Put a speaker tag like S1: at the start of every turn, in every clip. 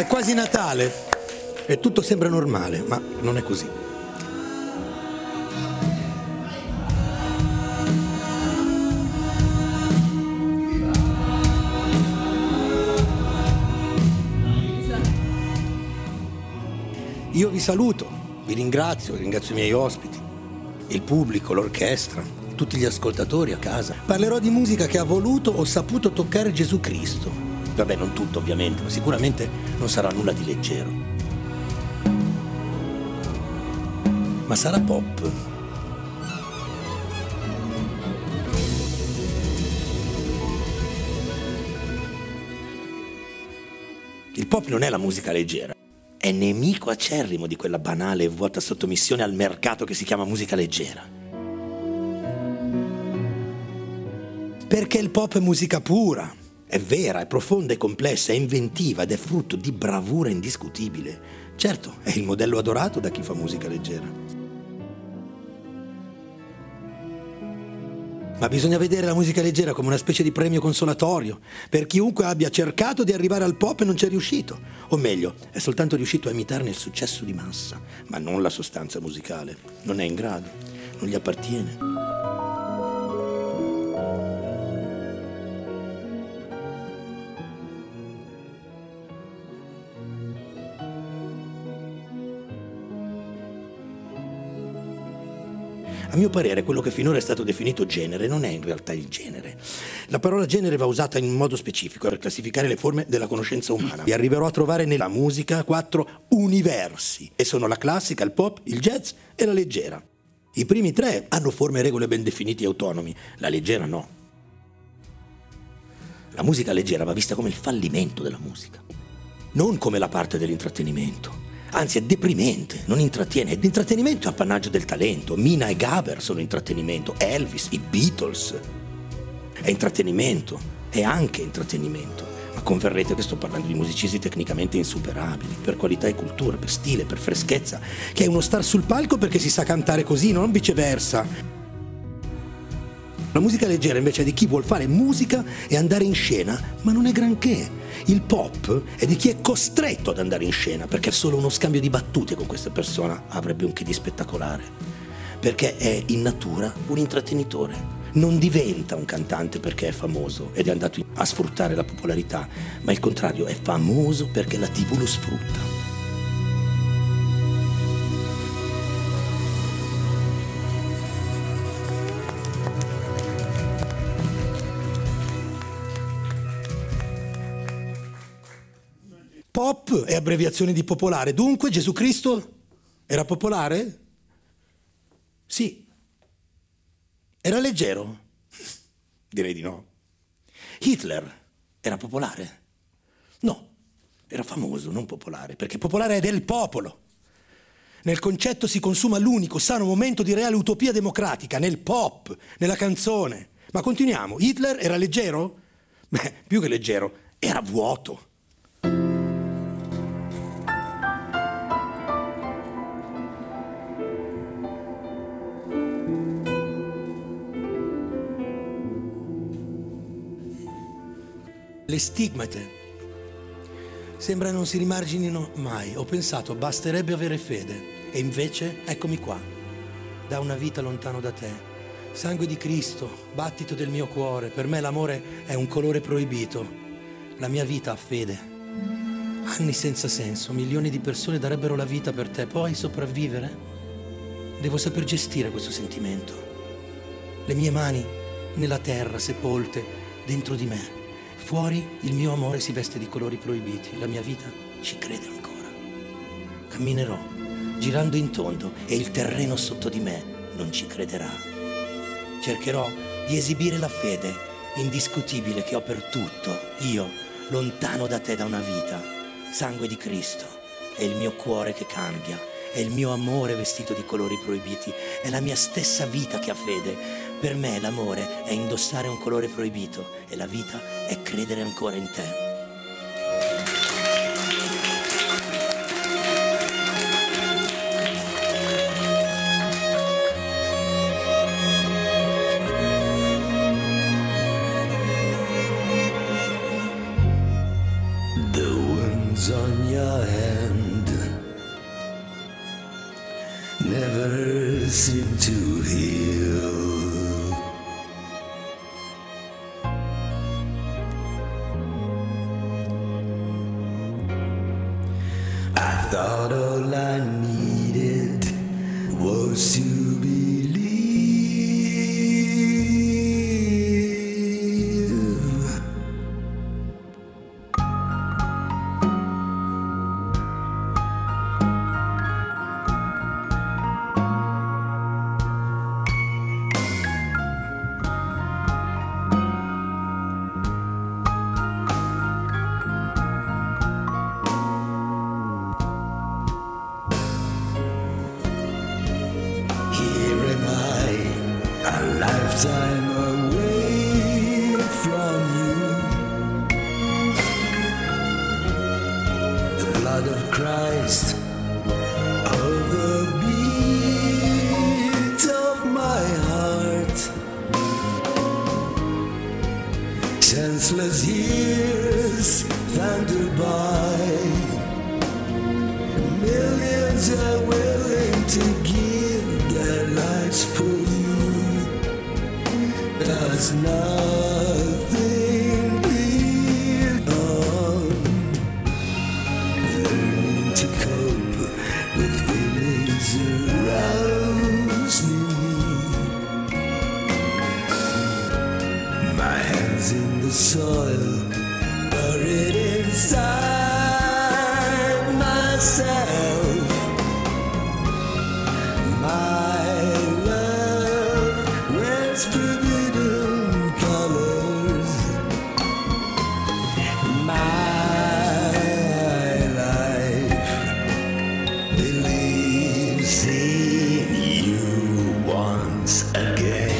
S1: È quasi Natale e tutto sembra normale, ma non è così. Io vi saluto, vi ringrazio, ringrazio i miei ospiti, il pubblico, l'orchestra, tutti gli ascoltatori a casa. Parlerò di musica che ha voluto o saputo toccare Gesù Cristo. Vabbè, non tutto ovviamente, ma sicuramente non sarà nulla di leggero. Ma sarà pop. Il pop non è la musica leggera è nemico acerrimo di quella banale e vuota sottomissione al mercato che si chiama musica leggera. Perché il pop è musica pura, è vera, è profonda, è complessa, è inventiva ed è frutto di bravura indiscutibile. Certo, è il modello adorato da chi fa musica leggera. Ma bisogna vedere la musica leggera come una specie di premio consolatorio per chiunque abbia cercato di arrivare al pop e non ci è riuscito. O meglio, è soltanto riuscito a imitarne il successo di massa, ma non la sostanza musicale. Non è in grado, non gli appartiene. A mio parere, quello che finora è stato definito genere non è in realtà il genere. La parola genere va usata in modo specifico per classificare le forme della conoscenza umana. E arriverò a trovare nella musica quattro universi, e sono la classica, il pop, il jazz e la leggera. I primi tre hanno forme e regole ben definiti e autonomi, la leggera no. La musica leggera va vista come il fallimento della musica, non come la parte dell'intrattenimento. Anzi, è deprimente, non intrattiene. L'intrattenimento è appannaggio del talento. Mina e Gaber sono intrattenimento. Elvis, i Beatles. È intrattenimento. È anche intrattenimento. Ma converrete che sto parlando di musicisti tecnicamente insuperabili, per qualità e cultura, per stile, per freschezza, che è uno star sul palco perché si sa cantare così, non viceversa. La musica leggera invece è di chi vuol fare musica e andare in scena, ma non è granché. Il pop è di chi è costretto ad andare in scena, perché solo uno scambio di battute con questa persona avrebbe un che di spettacolare. Perché è in natura un intrattenitore. Non diventa un cantante perché è famoso ed è andato a sfruttare la popolarità, ma il contrario, è famoso perché la TV lo sfrutta. È abbreviazione di popolare. Dunque Gesù Cristo era popolare? Sì. Era leggero? Direi di no. Hitler era popolare? No, era famoso, non popolare, perché popolare è del popolo. Nel concetto si consuma l'unico sano momento di reale utopia democratica, nel pop, nella canzone. Ma continuiamo. Hitler era leggero? Beh, più che leggero, era vuoto. Le stigmate sembra non si rimarginino mai. Ho pensato basterebbe avere fede e invece eccomi qua, da una vita lontano da te. Sangue di Cristo, battito del mio cuore, per me l'amore è un colore proibito. La mia vita ha fede. Anni senza senso, milioni di persone darebbero la vita per te, poi sopravvivere? Devo saper gestire questo sentimento. Le mie mani nella terra sepolte dentro di me Fuori il mio amore si veste di colori proibiti, la mia vita ci crede ancora. Camminerò, girando in tondo, e il terreno sotto di me non ci crederà. Cercherò di esibire la fede indiscutibile che ho per tutto, io, lontano da te da una vita, sangue di Cristo, è il mio cuore che cambia, è il mio amore vestito di colori proibiti, è la mia stessa vita che ha fede, per me l'amore è indossare un colore proibito e la vita è credere ancora in te.
S2: Yeah.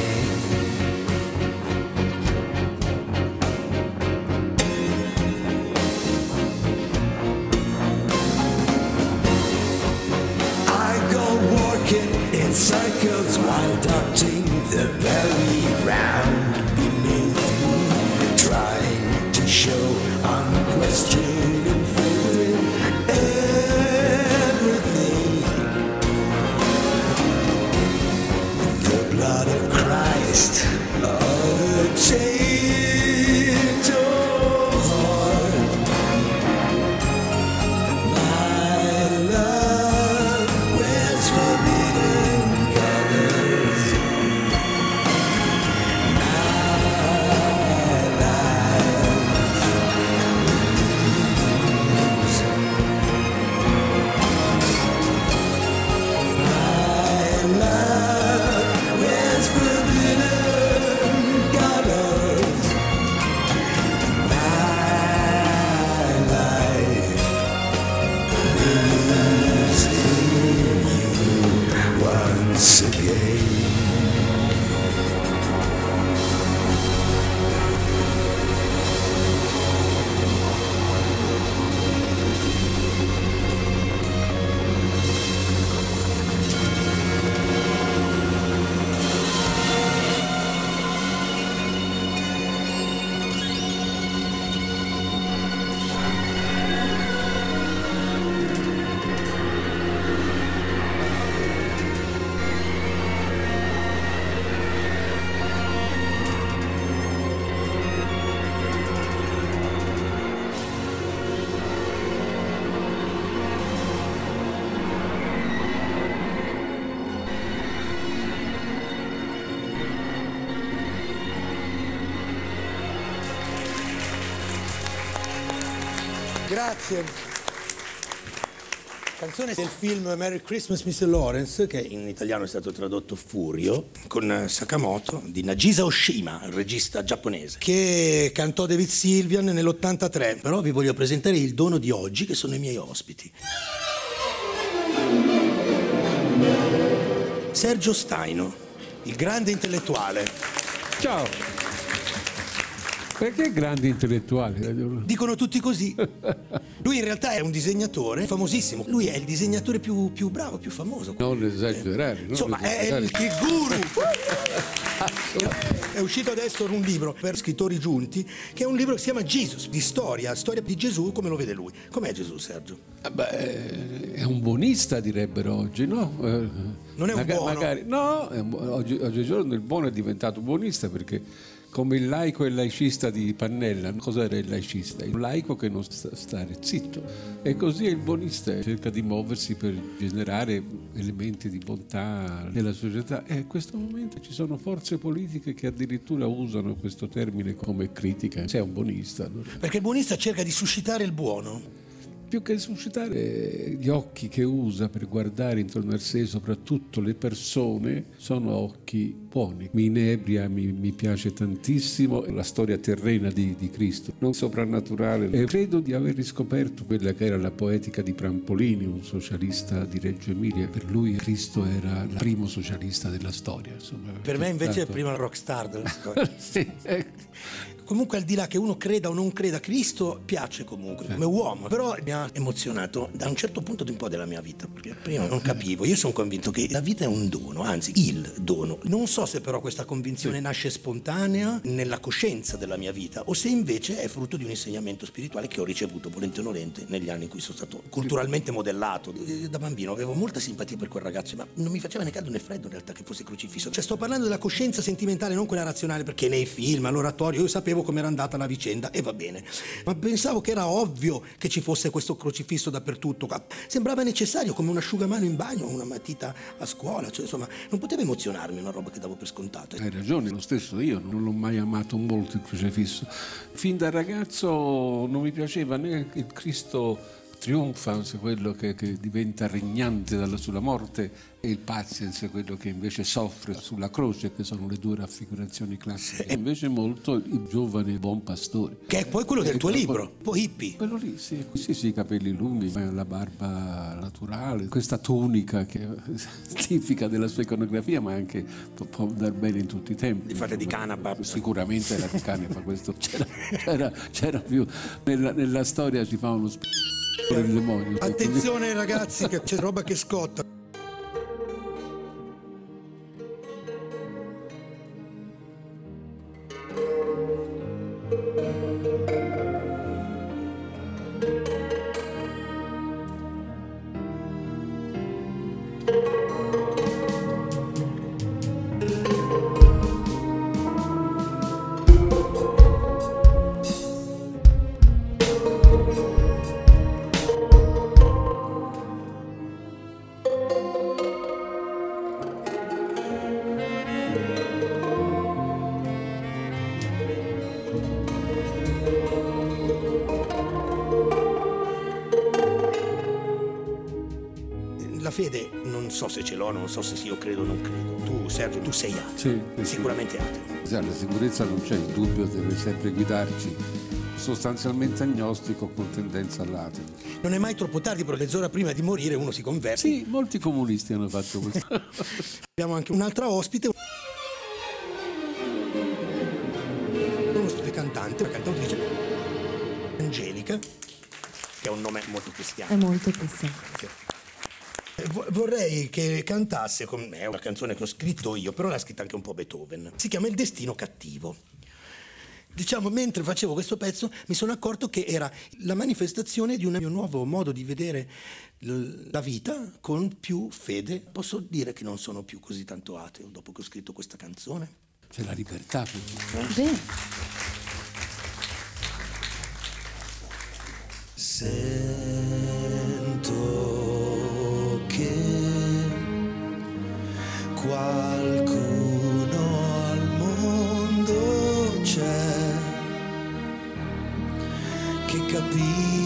S2: canzone del film Merry Christmas Mr. Lawrence, che in italiano è stato tradotto Furio, con eh, Sakamoto di Nagisa Oshima, il regista giapponese, che cantò David Sylvian nell'83. Però vi voglio presentare il dono di oggi, che sono i miei ospiti. Sergio Staino, il grande intellettuale.
S3: Ciao. Perché è grande intellettuale?
S2: Dicono tutti così. Lui in realtà è un disegnatore famosissimo. Lui è il disegnatore più, più bravo, più famoso.
S3: Non esagerare. Non
S2: Insomma, esagerare. è il, guru.
S1: è uscito adesso un libro per scrittori giunti che è un libro che si chiama Jesus, di storia, storia di Gesù come lo vede lui. Com'è Gesù, Sergio?
S3: Ah, beh, è un buonista, direbbero oggi, no? Eh,
S1: non è un
S3: Maga-
S1: buono.
S3: Magari, no, oggi, oggigiorno il buono è diventato buonista perché come il laico e il laicista di Pannella, cos'era il laicista? Un laico che non sta stare zitto e così il buonista, cerca di muoversi per generare elementi di bontà nella società e in questo momento ci sono forze politiche che addirittura usano questo termine come critica. Sei un buonista. allora.
S1: Perché il buonista cerca di suscitare il buono.
S3: Più che suscitare gli occhi che usa per guardare intorno a sé, soprattutto le persone, sono occhi buoni. Mi inebria, mi, mi piace tantissimo la storia terrena di, di Cristo, non soprannaturale. E credo di aver riscoperto quella che era la poetica di Prampolini, un socialista di Reggio Emilia. Per lui Cristo era il primo socialista della storia. insomma.
S1: Per me invece è
S3: Tanto-
S1: prima il rockstar della storia.
S3: Sì, ecco.
S1: Comunque al di là che uno creda o non creda, Cristo piace comunque come uomo, però mi ha emozionato da un certo punto di un po' della mia vita, perché prima non capivo, io sono convinto che la vita è un dono, anzi il dono. Non so se però questa convinzione nasce spontanea nella coscienza della mia vita o se invece è frutto di un insegnamento spirituale che ho ricevuto volente o nolente negli anni in cui sono stato culturalmente modellato. Eh, Da bambino avevo molta simpatia per quel ragazzo, ma non mi faceva né caldo né freddo in realtà che fosse crocifisso. Cioè sto parlando della coscienza sentimentale, non quella razionale, perché nei film, all'oratorio, io sapevo come era andata la vicenda e va bene. Ma pensavo che era ovvio che ci fosse questo crocifisso dappertutto. Sembrava necessario, come un asciugamano in bagno, una matita a scuola. Cioè, insomma, non poteva emozionarmi una roba che davo per scontato.
S3: Hai ragione, lo stesso io non l'ho mai amato molto il crocifisso. Fin da ragazzo non mi piaceva né il Cristo trionfa, quello che, che diventa regnante dalla- sulla morte, e il pazienza, quello che invece soffre sulla croce, che sono le due raffigurazioni classiche. E invece molto il giovane buon pastore.
S1: Che è poi quello del tuo libro, un po' hippie.
S3: Quello lì, sì, sì, sì, i capelli lunghi, la barba naturale, questa tunica che è tipica della sua iconografia, ma anche può, può andare bene in tutti i tempi.
S1: Di fare di canapa.
S3: Sicuramente era di canapa, questo c'era, c'era, c'era più. Nella, nella storia si fa uno sp- per il demonio.
S1: Attenzione ragazzi, che c'è roba che scotta. Non so se sì, io credo o non credo. Tu, Sergio, tu sei ateo.
S3: Sì, sì.
S1: Sicuramente ateo.
S3: Sì, La sicurezza non c'è, il dubbio deve sempre guidarci. Sostanzialmente agnostico con tendenza all'ateo.
S1: Non è mai troppo tardi, però mezz'ora prima di morire uno si converte.
S3: Sì, molti comunisti hanno fatto questo.
S1: Abbiamo anche un'altra ospite. Uno studio cantante, una cantautrice, Angelica, che è un nome molto cristiano.
S4: È molto cristiano.
S1: Vo- Vorrei che cantasse con me una canzone che ho scritto io, però l'ha scritta anche un po' Beethoven. Si chiama Il destino cattivo. Diciamo, mentre facevo questo pezzo mi sono accorto che era la manifestazione di un mio nuovo modo di vedere la vita con più fede. Posso dire che non sono più così tanto ateo dopo che ho scritto questa canzone?
S3: C'è la libertà.
S4: Bene.
S2: Sento qualcuno al mondo c'è che capisce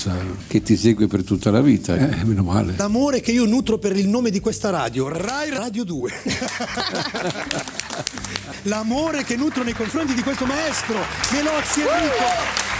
S3: cosa che ti segue per tutta la vita, eh, meno male.
S5: L'amore che io nutro per il nome di questa radio, Rai Radio 2. L'amore che nutro nei confronti di questo maestro, Melozzi Enrico.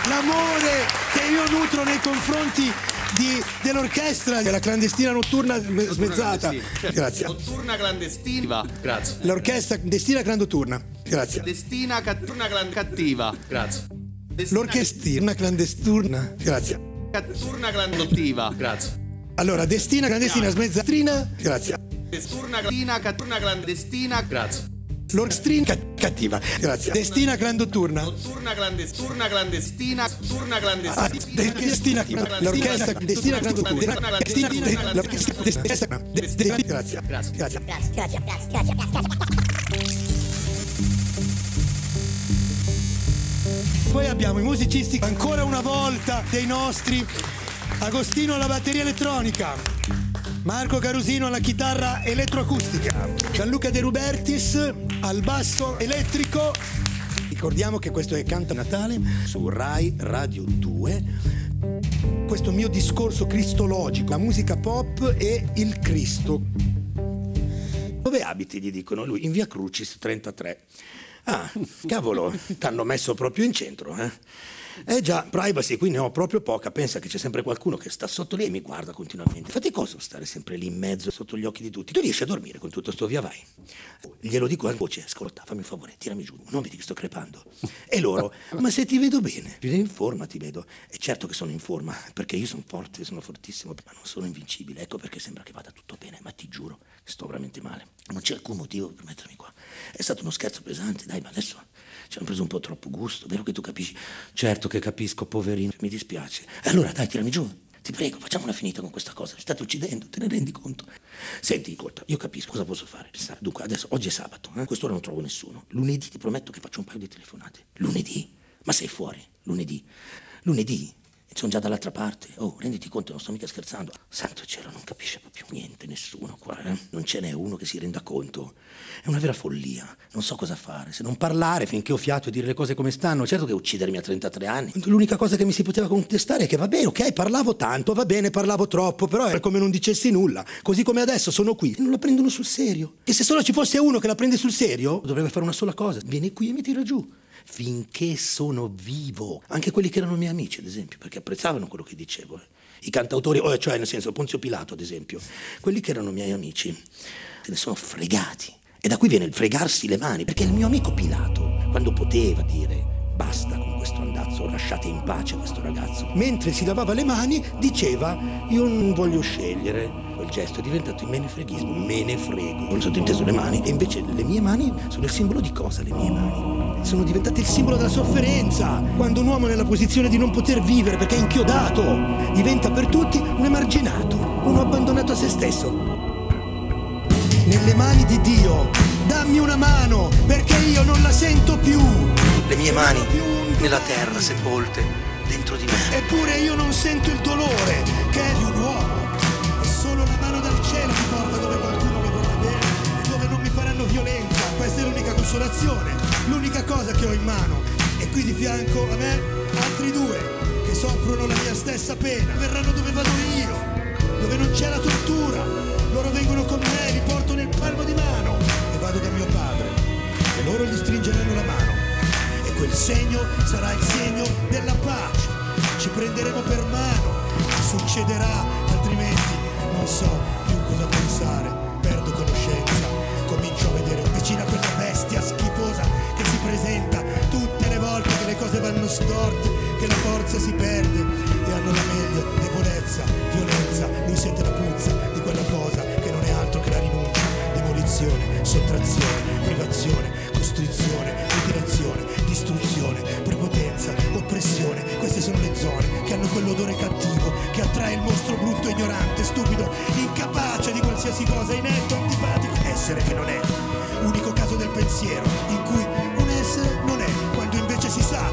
S5: L'amore che io nutro nei confronti di- dell'orchestra della clandestina notturna smezzata. Grazie.
S6: Notturna clandestina. Grazie.
S5: L'orchestra clandestina clandotturna. Grazie.
S6: Destina catturna clan- cattiva. Grazie. Destina
S5: L'orchestina clandestina. Grazie.
S6: Catturna clandottiva. Grazie.
S5: Allora, destina clandestina smezzatrina. Grazie.
S6: Desturna clandestina catturna clandestina. Grazie.
S5: L'orchestra ca- cattiva. Grazie. Destina clandotturna.
S6: Notturna clandestina clandestina. Turna
S5: Ah,
S6: clandestina.
S5: destina, l'orchestra destina clandotturna. Destina, l'orchestra destina, destina, grazie. Grazie. Poi abbiamo i musicisti, ancora una volta, dei nostri. Agostino alla batteria elettronica. Marco Carusino alla chitarra elettroacustica. Gianluca De Rubertis al basso elettrico. Ricordiamo che questo è Canta Natale su Rai Radio 2. Questo mio discorso cristologico, la musica pop e il Cristo. Dove abiti? Gli dicono lui, in via Crucis 33. Ah, cavolo, t'hanno messo proprio in centro, eh? Eh già, privacy qui ne ho proprio poca, pensa che c'è sempre qualcuno che sta sotto lì e mi guarda continuamente. Fate cosa stare sempre lì in mezzo, sotto gli occhi di tutti? Tu riesci a dormire con tutto sto via vai? Glielo dico a voce, ascolta, fammi un favore, tirami giù, non vedi che sto crepando. E loro, ma se ti vedo bene, in forma ti vedo. E certo che sono in forma, perché io sono forte, sono fortissimo, ma non sono invincibile. Ecco perché sembra che vada tutto bene, ma ti giuro sto veramente male. Non c'è alcun motivo per mettermi qua. È stato uno scherzo pesante, dai, ma adesso ci hanno preso un po' troppo gusto, vero che tu capisci? Certo che capisco, poverino, mi dispiace. Allora dai, tirami giù. Ti prego, facciamola finita con questa cosa. Mi state uccidendo, te ne rendi conto? Senti, ascolta, io capisco cosa posso fare. Dunque, adesso, oggi è sabato, eh? quest'ora non trovo nessuno. Lunedì ti prometto che faccio un paio di telefonate. Lunedì? Ma sei fuori? Lunedì? Lunedì? Sono già dall'altra parte. Oh, renditi conto, non sto mica scherzando. Santo cielo, non capisce proprio niente, nessuno qua, eh? Non ce n'è uno che si renda conto. È una vera follia. Non so cosa fare, se non parlare finché ho fiato e dire le cose come stanno. Certo che uccidermi a 33 anni. L'unica cosa che mi si poteva contestare è che va bene, ok, parlavo tanto, va bene, parlavo troppo, però è come non dicessi nulla. Così come adesso sono qui e non la prendono sul serio. E se solo ci fosse uno che la prende sul serio, dovrebbe fare una sola cosa. Vieni qui e mi tira giù finché sono vivo. Anche quelli che erano miei amici, ad esempio, perché apprezzavano quello che dicevo. eh. I cantautori, oh, cioè nel senso Ponzio Pilato, ad esempio, quelli che erano miei amici, se ne sono fregati. E da qui viene il fregarsi le mani, perché il mio amico Pilato, quando poteva dire basta con questo andazzo, lasciate in pace questo ragazzo, mentre si lavava le mani diceva io non voglio scegliere. Gesto è diventato il menefreghismo, me ne frego. Non sottinteso le mani, e invece le mie mani sono il simbolo di cosa le mie mani? Sono diventate il simbolo della sofferenza. Quando un uomo è nella posizione di non poter vivere perché è inchiodato, diventa per tutti un emarginato, uno abbandonato a se stesso. Nelle mani di Dio, dammi una mano perché io non la sento più. Le mie mani nella terra sepolte dentro di me. Eppure io non sento il dolore che è di un consolazione, l'unica cosa che ho in mano. E qui di fianco a me altri due che soffrono la mia stessa pena. Verranno dove vado io, dove non c'è la tortura. Loro vengono con me, li porto nel palmo di mano e vado da mio padre. E loro gli stringeranno la mano. E quel segno sarà il segno della pace. Ci prenderemo per mano. Succederà, altrimenti non so più cosa pensare. Perdo conoscenza. Comincio a vedere vicino a quella bestia schifosa che si presenta tutte le volte che le cose vanno storte, che la forza si perde e hanno la meglio, debolezza, violenza. Lui sente la puzza di quella cosa che non è altro che la rinuncia, demolizione, sottrazione, privazione, costrizione, mutilazione, distruzione, prepotenza, oppressione. Queste sono le zone che hanno quell'odore cattivo che attrae il mostro brutto, ignorante, stupido, incapace di qualsiasi cosa, inetto, antipatico, essere che non è. Unico caso del pensiero in cui un essere non è, quando invece si sa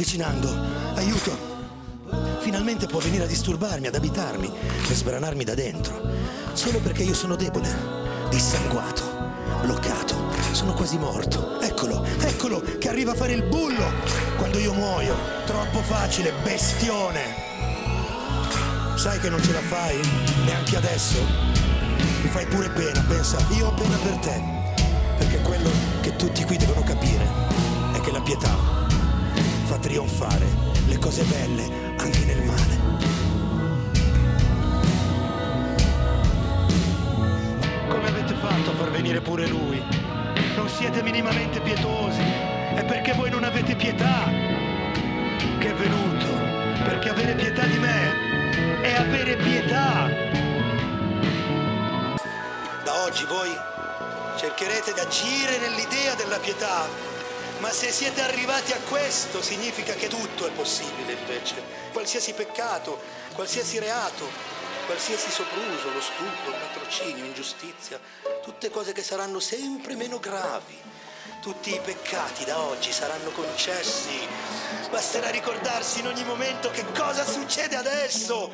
S5: avvicinando? Aiuto! Finalmente può venire a disturbarmi, ad abitarmi, per sbranarmi da dentro. Solo perché io sono debole, dissanguato, bloccato, sono quasi morto. Eccolo, eccolo, che arriva a fare il bullo quando io muoio. Troppo facile, bestione. Sai che non ce la fai? Neanche adesso? Mi fai pure pena, pensa, io ho pena per te. Perché quello che tutti qui devono capire è che la pietà fa trionfare le cose belle anche nel male. Come avete fatto a far venire pure lui? Non siete minimamente pietosi. È perché voi non avete pietà che è venuto. Perché avere pietà di me è avere pietà. Da oggi voi cercherete di agire nell'idea della pietà, ma se siete arrivati a questo significa che tutto è possibile invece. Qualsiasi peccato, qualsiasi reato, qualsiasi sopruso, lo stupro, il latrocinio, ingiustizia, tutte cose che saranno sempre meno gravi. Tutti i peccati da oggi saranno concessi. Basterà ricordarsi in ogni momento che cosa succede adesso.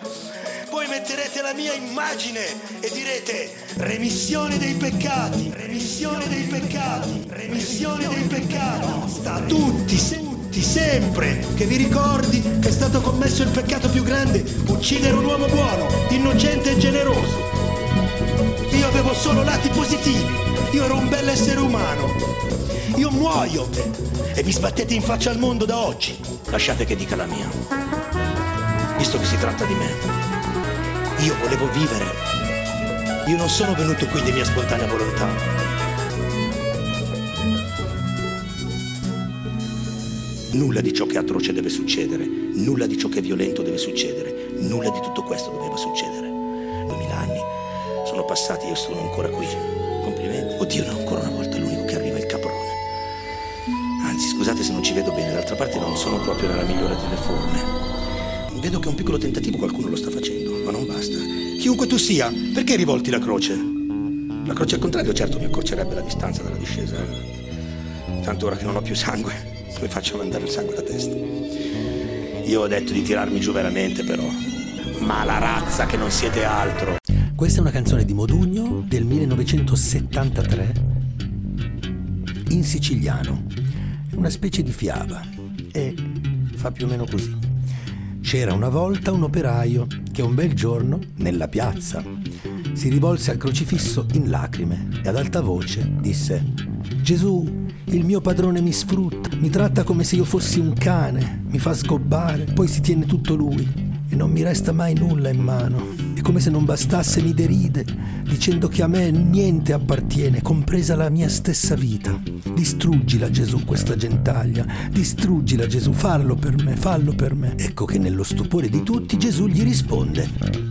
S5: Voi metterete la mia immagine e direte remissione dei peccati, remissione dei peccati, remissione dei peccati. Sta a tutti, tutti, sempre che vi ricordi che è stato commesso il peccato più grande, uccidere un uomo buono, innocente e generoso vedevo solo lati positivi. Io ero un bel essere umano. Io muoio e vi sbattete in faccia al mondo da oggi. Lasciate che dica la mia. Visto che si tratta di me. Io volevo vivere. Io non sono venuto qui di mia spontanea volontà.
S1: Nulla di ciò che è atroce deve succedere, nulla di ciò che è violento deve succedere, nulla di tutto questo doveva succedere. Passati io sono ancora qui. Complimenti. Oddio, no, ancora una volta l'unico che arriva è il caprone. Anzi, scusate se non ci vedo bene, d'altra parte non sono proprio nella migliore delle forme. Vedo che un piccolo tentativo qualcuno lo sta facendo, ma non basta. Chiunque tu sia, perché rivolti la croce? La croce al contrario, certo, mi accorcerebbe la distanza dalla discesa. eh. Tanto ora che non ho più sangue, come faccio a mandare il sangue alla testa? Io ho detto di tirarmi giù veramente, però. Ma la razza che non siete altro. Questa è una canzone di Modugno del 1973 in siciliano. È una specie di fiaba e fa più o meno così. C'era una volta un operaio che un bel giorno, nella piazza, si rivolse al crocifisso in lacrime e ad alta voce disse Gesù, il mio padrone mi sfrutta, mi tratta come se io fossi un cane, mi fa sgobbare, poi si tiene tutto lui e non mi resta mai nulla in mano. Come se non bastasse mi deride, dicendo che a me niente appartiene, compresa la mia stessa vita. Distruggila Gesù questa gentaglia, distruggila Gesù, fallo per me, fallo per me. Ecco che nello stupore di tutti Gesù gli risponde,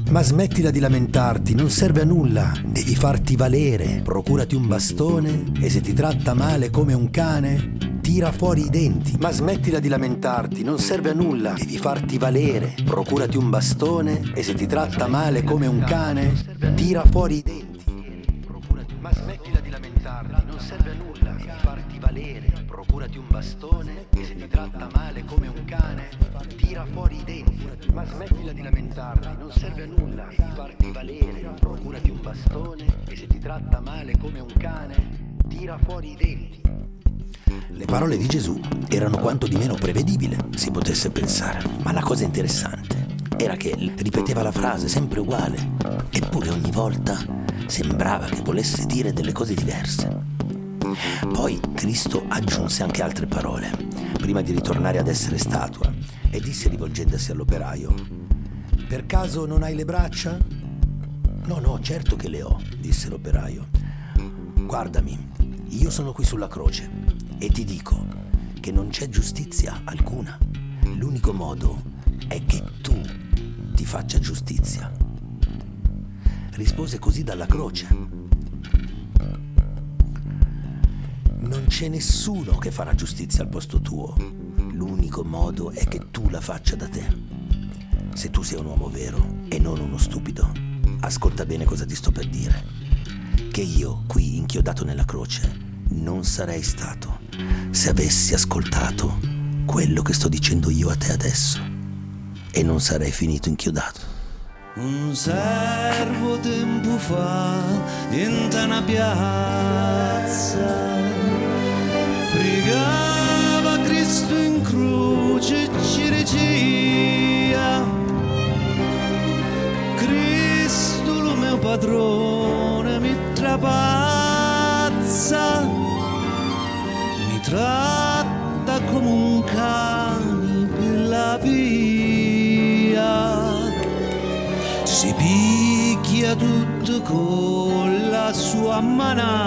S1: ma smettila di lamentarti, non serve a nulla, devi farti valere, procurati un bastone e se ti tratta male come un cane, tira fuori i denti. Ma smettila di lamentarti, non serve a nulla. Devi farti valere. Procurati un bastone e se ti tratta male come un cane, tira fuori i denti. Ma smettila di lamentarti, non serve a nulla. Devi farti valere. Procurati un bastone e se ti tratta male come un cane, tira fuori i denti. Ma smettila di lamentarti, non serve a nulla. Devi farti valere. Procurati un bastone e se ti tratta male come un cane, tira fuori i denti. Le parole di Gesù erano quanto di meno prevedibile, si potesse pensare, ma la cosa interessante era che ripeteva la frase sempre uguale, eppure ogni volta sembrava che volesse dire delle cose diverse. Poi Cristo aggiunse anche altre parole, prima di ritornare ad essere statua, e disse rivolgendosi all'operaio, Per caso non hai le braccia? No, no, certo che le ho, disse l'operaio. Guardami, io sono qui sulla croce e ti dico che non c'è giustizia alcuna. L'unico modo è che tu ti faccia giustizia. Rispose così dalla croce. Non c'è nessuno che farà giustizia al posto tuo. L'unico modo è che tu la faccia da te. Se tu sei un uomo vero e non uno stupido, ascolta bene cosa ti sto per dire. Che io, qui inchiodato nella croce, non sarei stato se avessi ascoltato quello che sto dicendo io a te adesso. E non sarei finito inchiodato.
S7: Un servo tempo fa in una piazza pregava Cristo in croce ci regia Cristo lo mio padrone mi trapazza mi tratta come un cane per la via si picchia tutto con la sua manazza.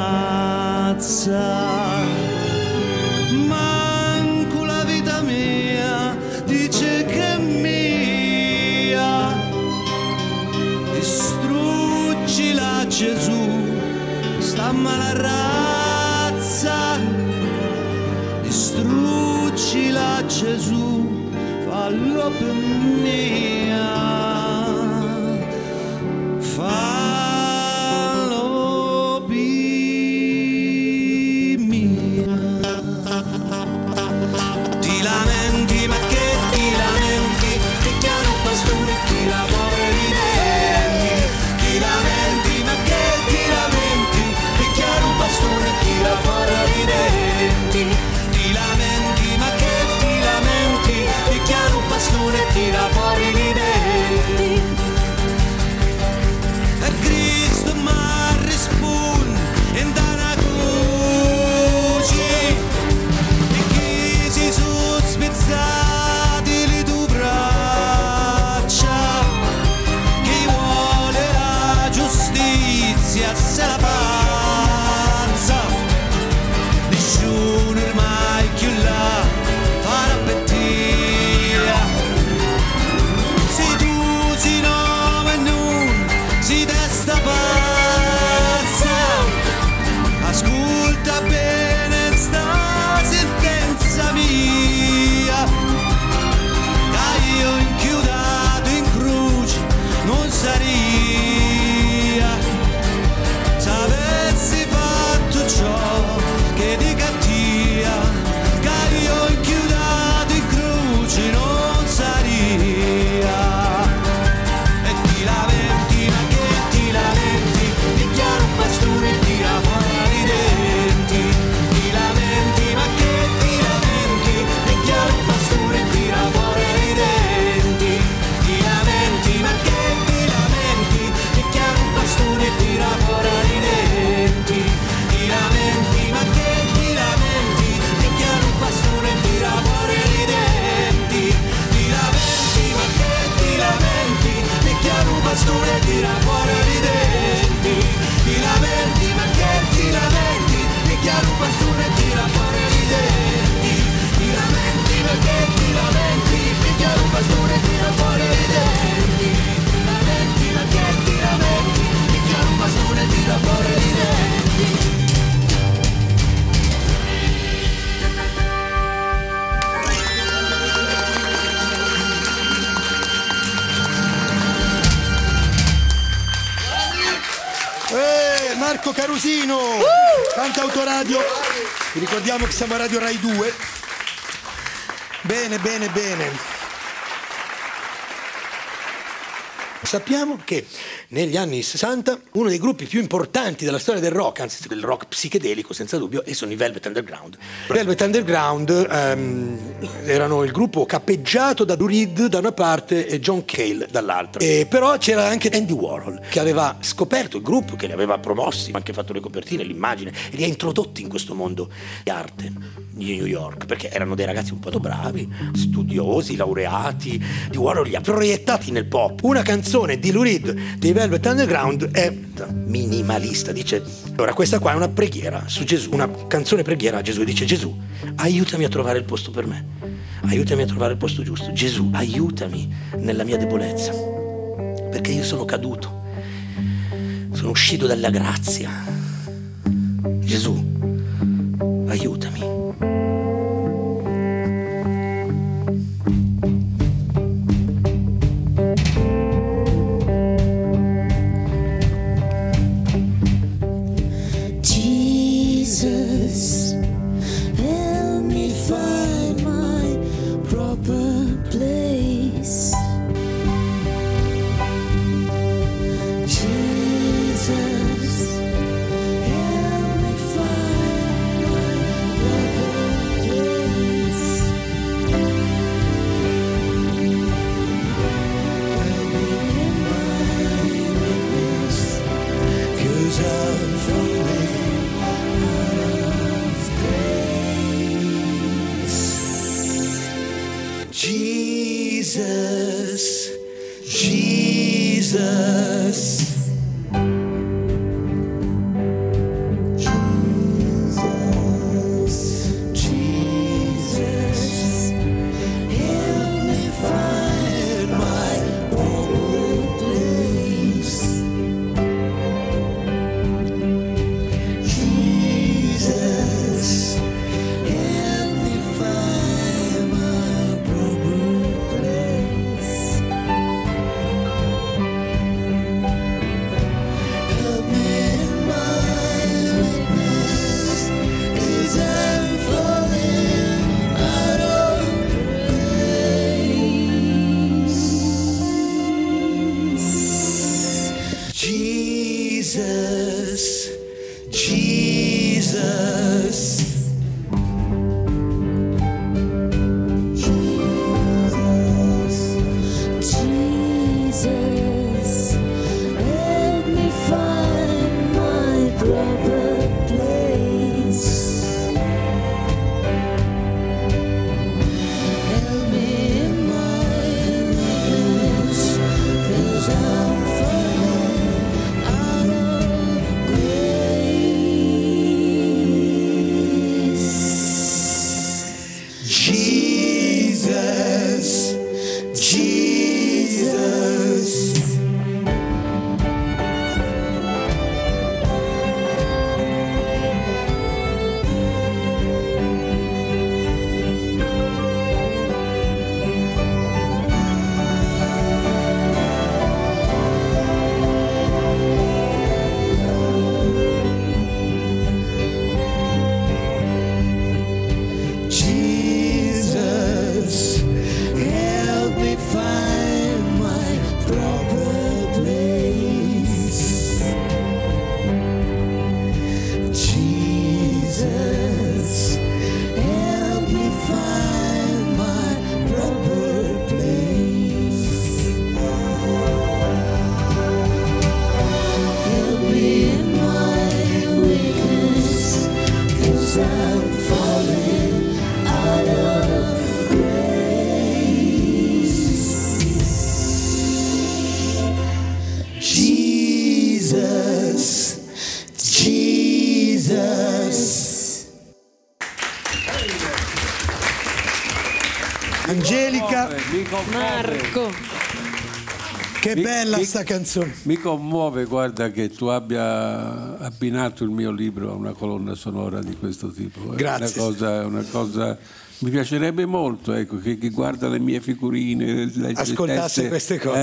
S7: Fallo
S8: siamo a Radio Rai 2. Bene, bene, bene. Sappiamo che negli anni 60 uno dei gruppi più importanti della storia del rock, anzi del rock psichedelico senza dubbio, e sono i Velvet Underground. I Velvet Underground ehm, erano il gruppo cappeggiato da Lou Reed da una parte e John Cale dall'altra. E però c'era anche Andy Warhol che aveva scoperto il gruppo, che li aveva promossi, anche fatto le copertine, l'immagine, e li ha introdotti in questo mondo di arte di New York, perché erano dei ragazzi un po' bravi, studiosi, laureati. Di Warhol li ha proiettati nel pop. Una canzone di Lou Reed dei Velvet Underground è minimalista, dice allora questa qua è una preghiera su Gesù, una canzone preghiera a Gesù, dice Gesù, aiutami a trovare il posto per me. Aiutami a trovare il posto giusto. Gesù, aiutami nella mia debolezza. Perché io sono caduto. Sono uscito dalla grazia. Gesù, aiutami.
S1: Bella
S3: mi-
S1: sta canzone.
S3: Mi commuove, guarda, che tu abbia abbinato il mio libro a una colonna sonora di questo tipo. È
S1: Grazie.
S3: Una cosa, una cosa- mi piacerebbe molto, ecco, che chi guarda le mie figurine, le
S1: Ascoltasse
S3: teste,
S1: queste cose.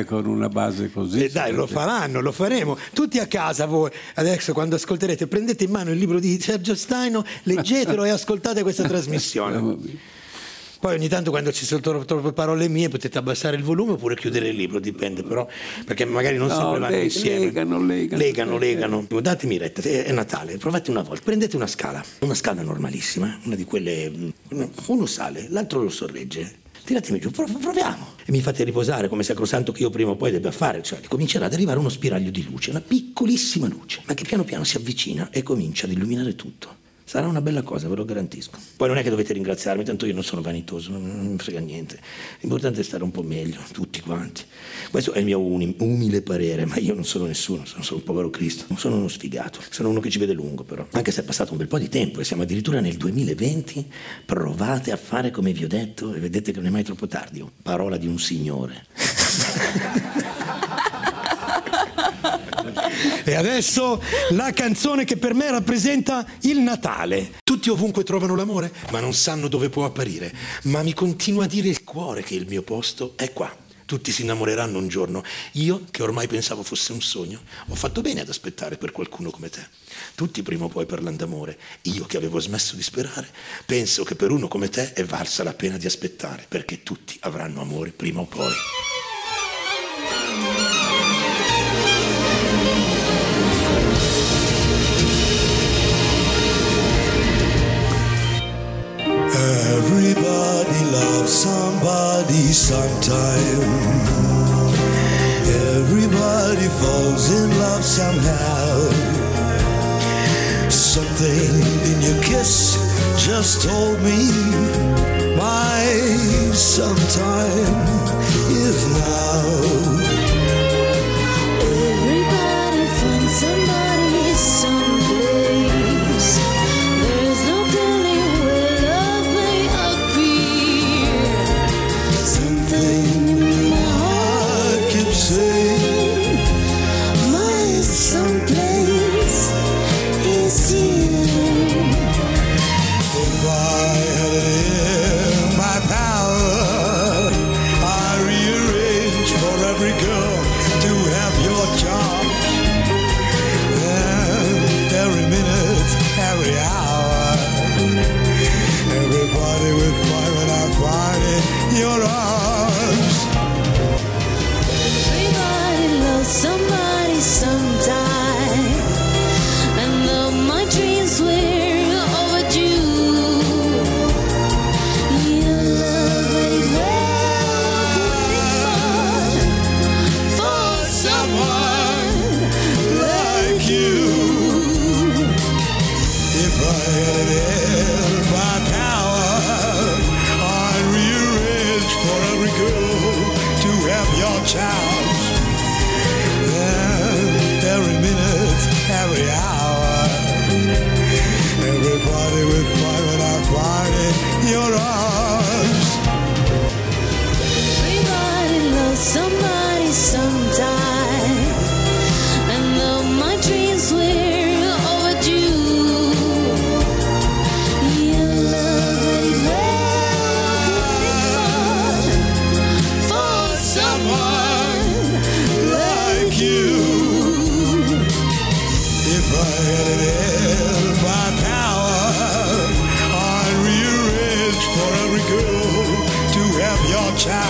S3: eh, con una base così.
S1: E dai, lo faranno, lo faremo. Tutti a casa voi, adesso quando ascolterete, prendete in mano il libro di Sergio Staino, leggetelo e ascoltate questa trasmissione. Poi ogni tanto quando ci sono tro- troppe parole mie potete abbassare il volume oppure chiudere il libro, dipende però, perché magari non
S3: No,
S1: sempre vanno
S3: leg-
S1: insieme.
S3: legano, legano.
S1: legano, legano. Datemi retta, è Natale, provate una volta, prendete una scala, una scala normalissima, una di quelle, mm, uno sale, l'altro lo sorregge. Tiratemi giù, prov- proviamo. E mi fate riposare come sacrosanto che io prima o poi debba fare, cioè comincerà ad arrivare uno spiraglio di luce, una piccolissima luce, ma che piano piano si avvicina e comincia ad illuminare tutto. Sarà una bella cosa, ve lo garantisco. Poi non è che dovete ringraziarmi, tanto io non sono vanitoso, non, mi frega niente. L'importante è stare un po' meglio, tutti quanti. Questo è il mio umile parere, ma io non sono nessuno, sono solo un povero Cristo. Non sono uno sfigato, sono uno che ci vede lungo però. Anche se è passato un bel po' di tempo e siamo addirittura nel 2020, provate a fare come vi ho detto e vedete che non è mai troppo tardi. Parola di un signore. E adesso la canzone che per me rappresenta il Natale. Tutti ovunque trovano l'amore, ma non sanno dove può apparire. Ma mi continua a dire il cuore che il mio posto è qua. Tutti si innamoreranno un giorno. Io, che ormai pensavo fosse un sogno, ho fatto bene ad aspettare per qualcuno come te. Tutti prima o poi parlano d'amore. Io, che avevo smesso di sperare, penso che per uno come te è valsa la pena di aspettare, perché tutti avranno amore prima o poi.
S2: Everybody loves somebody sometime. Everybody falls in love somehow. Something in your kiss just told me my sometime is now. By power, for every girl to have your child?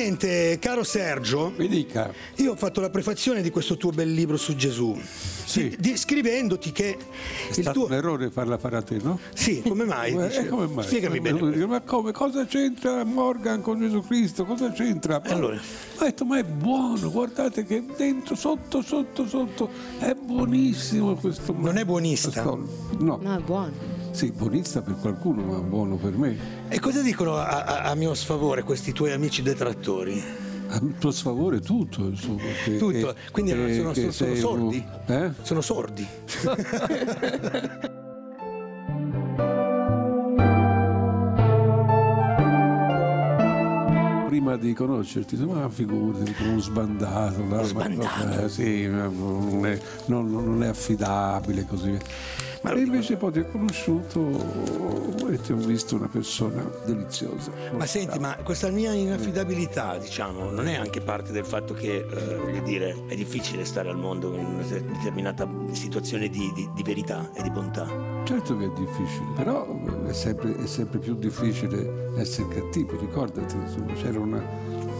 S1: Praticamente, caro Sergio,
S3: Mi dica.
S1: io ho fatto la prefazione di questo tuo bel libro su Gesù,
S3: Sì.
S1: di- scrivendoti che
S3: È
S1: il
S3: stato
S1: tuo...
S3: un errore farla fare a te, no?
S1: Sì, come mai?
S3: Eh, come mai?
S1: Spiegami
S3: Eh,
S1: bene.
S3: Ma come? Cosa c'entra Morgan con Gesù Cristo? Cosa c'entra?
S1: Allora.
S3: Ha detto, ma è buono, guardate che dentro, sotto, sotto, sotto, è buonissimo questo.
S1: Non è buonista?
S3: No,
S4: No, è buono.
S3: Sì, buonista per qualcuno, ma buono per me.
S1: E cosa dicono a, a- a mio sfavore questi tuoi amici detrattori?
S3: A tuo sfavore tutto, insomma. che-
S1: Tutto, quindi
S3: che-
S1: sono,
S3: che
S1: sono- sono
S3: sei un-
S1: sordi?
S3: Eh?
S1: Sono sordi.
S3: prima di conoscerti, ma figurati, uno sbandato, ma-
S1: sbandato?
S3: eh, sì, non è, non- non è affidabile così via.
S1: Ma-
S3: e invece poi ti ho conosciuto e ti ho visto una persona deliziosa.
S1: Ma senti, ma questa mia inaffidabilità, diciamo, non è anche parte del fatto che, eh, voglio dire, è difficile stare al mondo in una determinata situazione di, di- di verità e di bontà?
S3: Certo che è difficile, però è sempre, è sempre più difficile essere cattivi, ricordati, insomma, c'era una,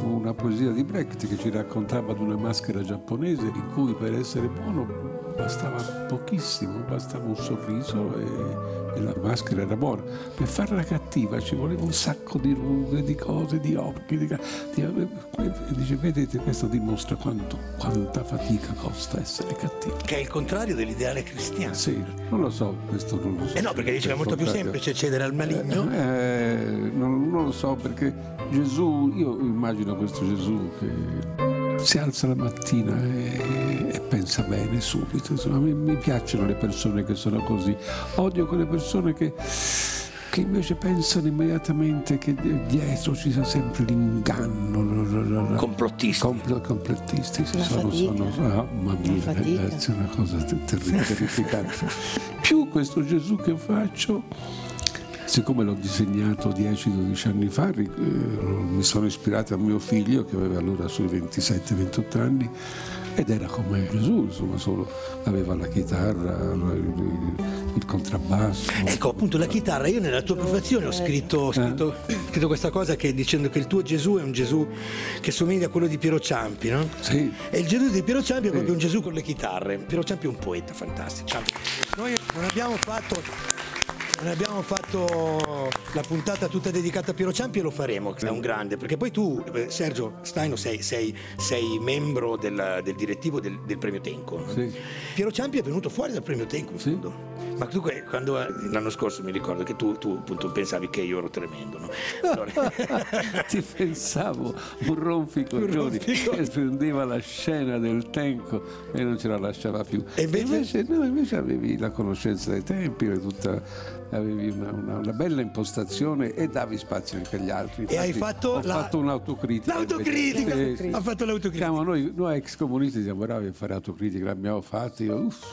S3: una poesia di Brecht che ci raccontava di una maschera giapponese in cui per essere buono bastava pochissimo, bastava un sorriso e, e la maschera era buona. Per farla cattiva ci voleva un sacco di rughe, di cose, di occhi. Di, di- e dice, vedete, questo dimostra quanto, quanta fatica costa essere cattivi.
S1: Che è il contrario dell'ideale cristiano.
S3: Sì, non lo so, questo non lo so.
S1: Eh no, perché dice che è molto più semplice cedere al maligno.
S3: Eh, non, non lo so perché Gesù, io immagino questo Gesù che si alza la mattina e, e pensa bene subito. Insomma, mi, mi piacciono le persone che sono così. Odio quelle persone che, che invece pensano immediatamente che dietro ci sia sempre l'inganno.
S1: Complottisti.
S3: Compl- complottisti,
S4: La
S3: sono,
S4: fatica.
S3: sono, ah, mamma mia, è una cosa ter- terri- terrificante. Più questo Gesù che faccio, siccome l'ho disegnato 10-12 anni fa, eh, mi sono ispirato a mio figlio che aveva allora sui 27-28 anni ed era come Gesù, insomma, solo aveva la chitarra, il, contrabbasso.
S1: Ecco, appunto, la chitarra. Io nella tua prefazione ho scritto, ho scritto-
S3: Eh.
S1: scritto questa cosa che dicendo che il tuo Gesù è un Gesù che somiglia a quello di Piero Ciampi, no?
S3: Sì.
S1: E il Gesù di Piero Ciampi è proprio un Gesù con le chitarre. Piero Ciampi è un poeta fantastico. Noi non abbiamo fatto. Non abbiamo fatto la puntata tutta dedicata a Piero Ciampi e lo faremo, è un grande, perché poi tu, eh, Sergio Staino, sei, sei- sei membro del, del direttivo del, del premio Tenco.
S3: Sì.
S1: Piero Ciampi è venuto fuori dal premio Tenco in
S3: Sì.
S1: fondo. Ma tu quando eh, l'anno scorso mi ricordo che tu, tu, appunto pensavi che io ero tremendo, no? Allora-
S3: Ti pensavo un rompicoglioni che prendeva la scena del tempo e non ce la lasciava più.
S1: E invece-
S3: no, invece avevi la conoscenza dei tempi, tutta- avevi una, una- una bella impostazione e davi spazio anche agli altri.
S1: E hai
S3: Infatti,
S1: fatto
S3: ho
S1: la-
S3: fatto un'autocritica.
S1: L'autocritica!
S3: Sì,
S1: Ha fatto l'autocritica.
S3: Siamo noi, noi ex comunisti siamo bravi a fare autocritica, l'abbiamo fatto. Io, uff,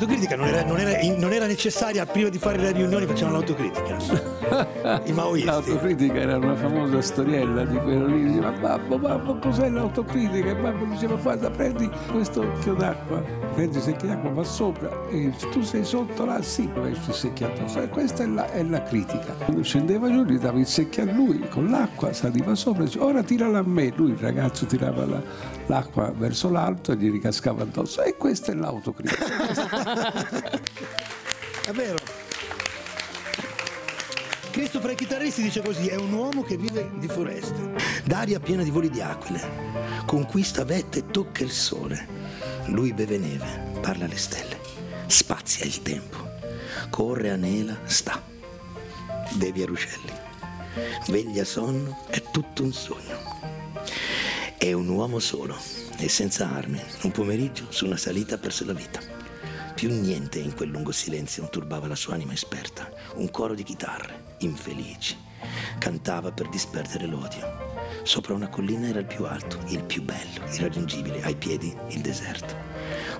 S1: l'autocritica non era, non era- non era necessaria prima di fare le riunioni, facevano l'autocritica. I maoisti.
S3: L'autocritica era una famosa storiella di quello lì, diceva babbo, babbo, cos'è l'autocritica? E babbo diceva guarda prendi questo occhio d'acqua, prendi il secchio d'acqua, va sopra e tu sei sotto là, sì, il secchiato, sai, questa è la, è la critica. Quando scendeva giù gli dava il secchio a lui con l'acqua, saliva sopra diceva ora tirala a me, lui il ragazzo tirava la- l'acqua verso l'alto e gli ricascava addosso e questa è l'autocritica.
S1: È vero. Cristo fra i chitarristi dice così, è un uomo che vive di foreste, d'aria piena di voli di aquile, conquista vette e tocca il sole. Lui beve neve, parla alle stelle, spazia il tempo, corre, anela, sta, devia ruscelli, veglia sonno, è tutto un sogno. È un uomo solo e senza armi, un pomeriggio su una salita perse la vita. Più niente in quel lungo silenzio turbava la sua anima esperta. Un coro di chitarre, infelici. Cantava per disperdere l'odio. Sopra una collina era il più alto, il più bello, irraggiungibile, ai piedi il deserto.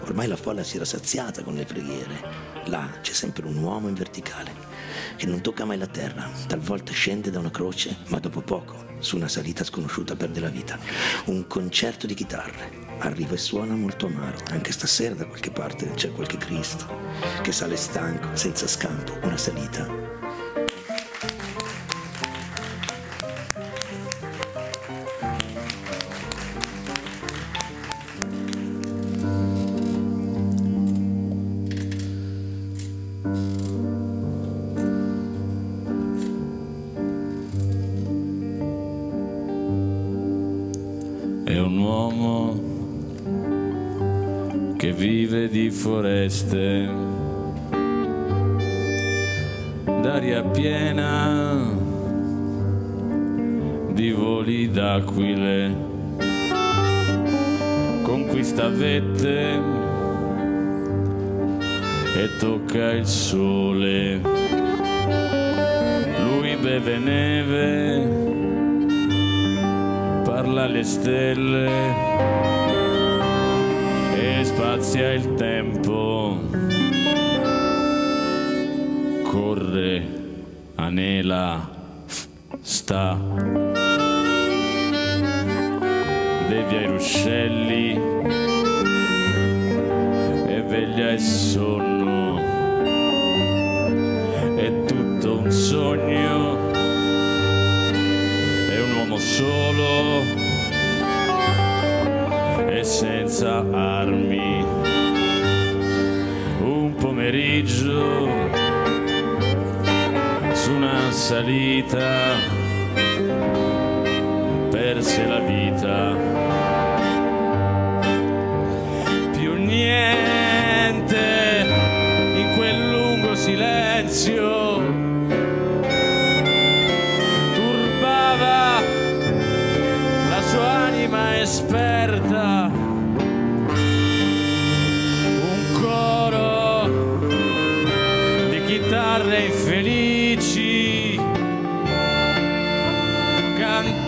S1: Ormai la folla si era saziata con le preghiere. Là c'è sempre un uomo in verticale, che non tocca mai la terra, talvolta scende da una croce, ma dopo poco, su una salita sconosciuta, perde la vita. Un concerto di chitarre. Arriva e suona molto amaro. Anche stasera da qualche parte c'è qualche Cristo che sale stanco, senza scampo, una salita.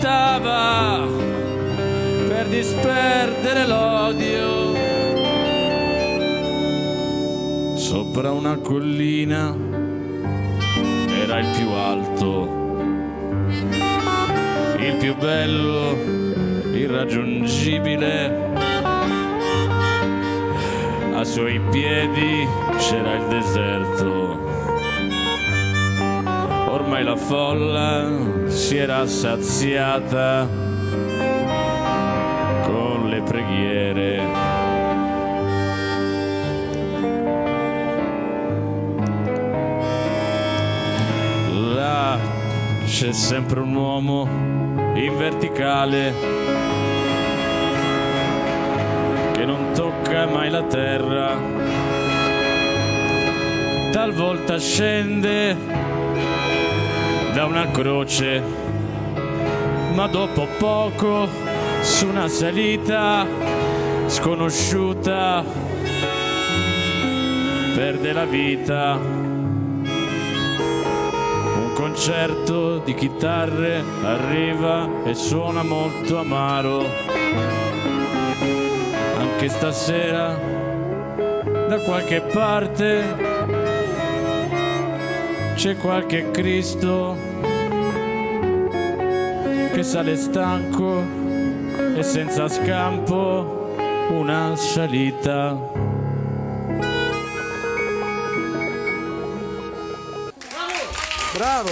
S9: Cantava per disperdere l'odio. Sopra una collina era il più alto il più bello irraggiungibile. Ai suoi piedi c'era il deserto ormai la folla si era saziata con le preghiere. Là c'è sempre un uomo in verticale che non tocca mai la terra. Talvolta scende da una croce ma dopo poco su una salita sconosciuta perde la vita un concerto di chitarre arriva e suona molto amaro. Anche stasera, da qualche parte, c'è qualche Cristo che sale stanco e senza scampo una salita.
S1: Bravo!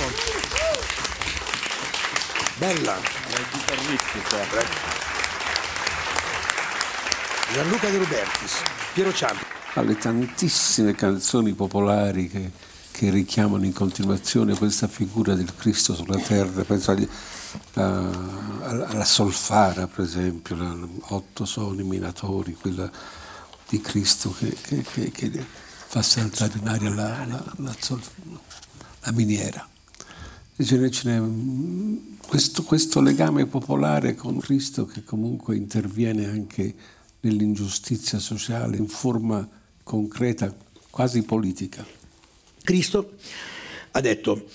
S1: Bella! Gianluca De Robertis, Piero Ciampi.
S3: alle tantissime canzoni popolari che, che richiamano in continuazione questa figura del Cristo sulla terra, penso agli- a- alla solfara per esempio, la- otto sono i minatori, quella di Cristo che, che- che- che fa saltare in aria la, la- la sol- la miniera. Questo, questo legame popolare con Cristo che comunque interviene anche nell'ingiustizia sociale in forma concreta, quasi politica.
S1: Cristo ha detto,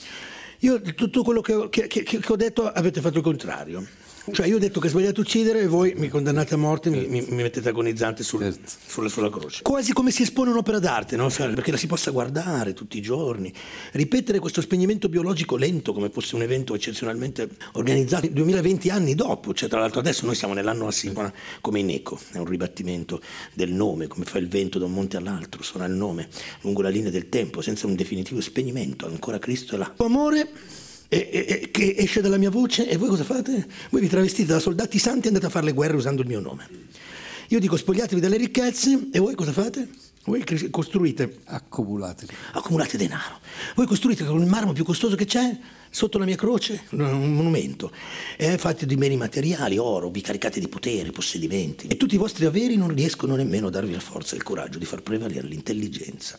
S1: io tutto quello che ho, che- che ho detto avete fatto il contrario. Cioè io ho detto che è sbagliato uccidere e voi mi condannate a morte, mi, mi- mi mettete agonizzante sul-
S3: Certo.
S1: sulla, sulla croce. Quasi come si espone un'opera d'arte, no? Perché la si possa guardare tutti i giorni. Ripetere questo spegnimento biologico lento come fosse un evento eccezionalmente organizzato 2020 anni dopo. Cioè, tra l'altro adesso noi siamo nell'anno assicura come in eco, è un ribattimento del nome, come fa il vento da un monte all'altro, suona il nome lungo la linea del tempo, senza un definitivo spegnimento. Ancora Cristo è là. Amore e- e- e- che esce dalla mia voce e voi cosa fate? Voi vi travestite da soldati santi e andate a fare le guerre usando il mio nome. Io dico spogliatevi dalle ricchezze e voi cosa fate? Voi costruite,
S3: Accumulati.
S1: accumulate denaro. Voi costruite con il marmo più costoso che c'è sotto la mia croce un monumento. È fatto di beni materiali, oro, vi caricate di potere, possedimenti. E tutti i vostri averi non riescono nemmeno a darvi la forza e il coraggio di far prevalere l'intelligenza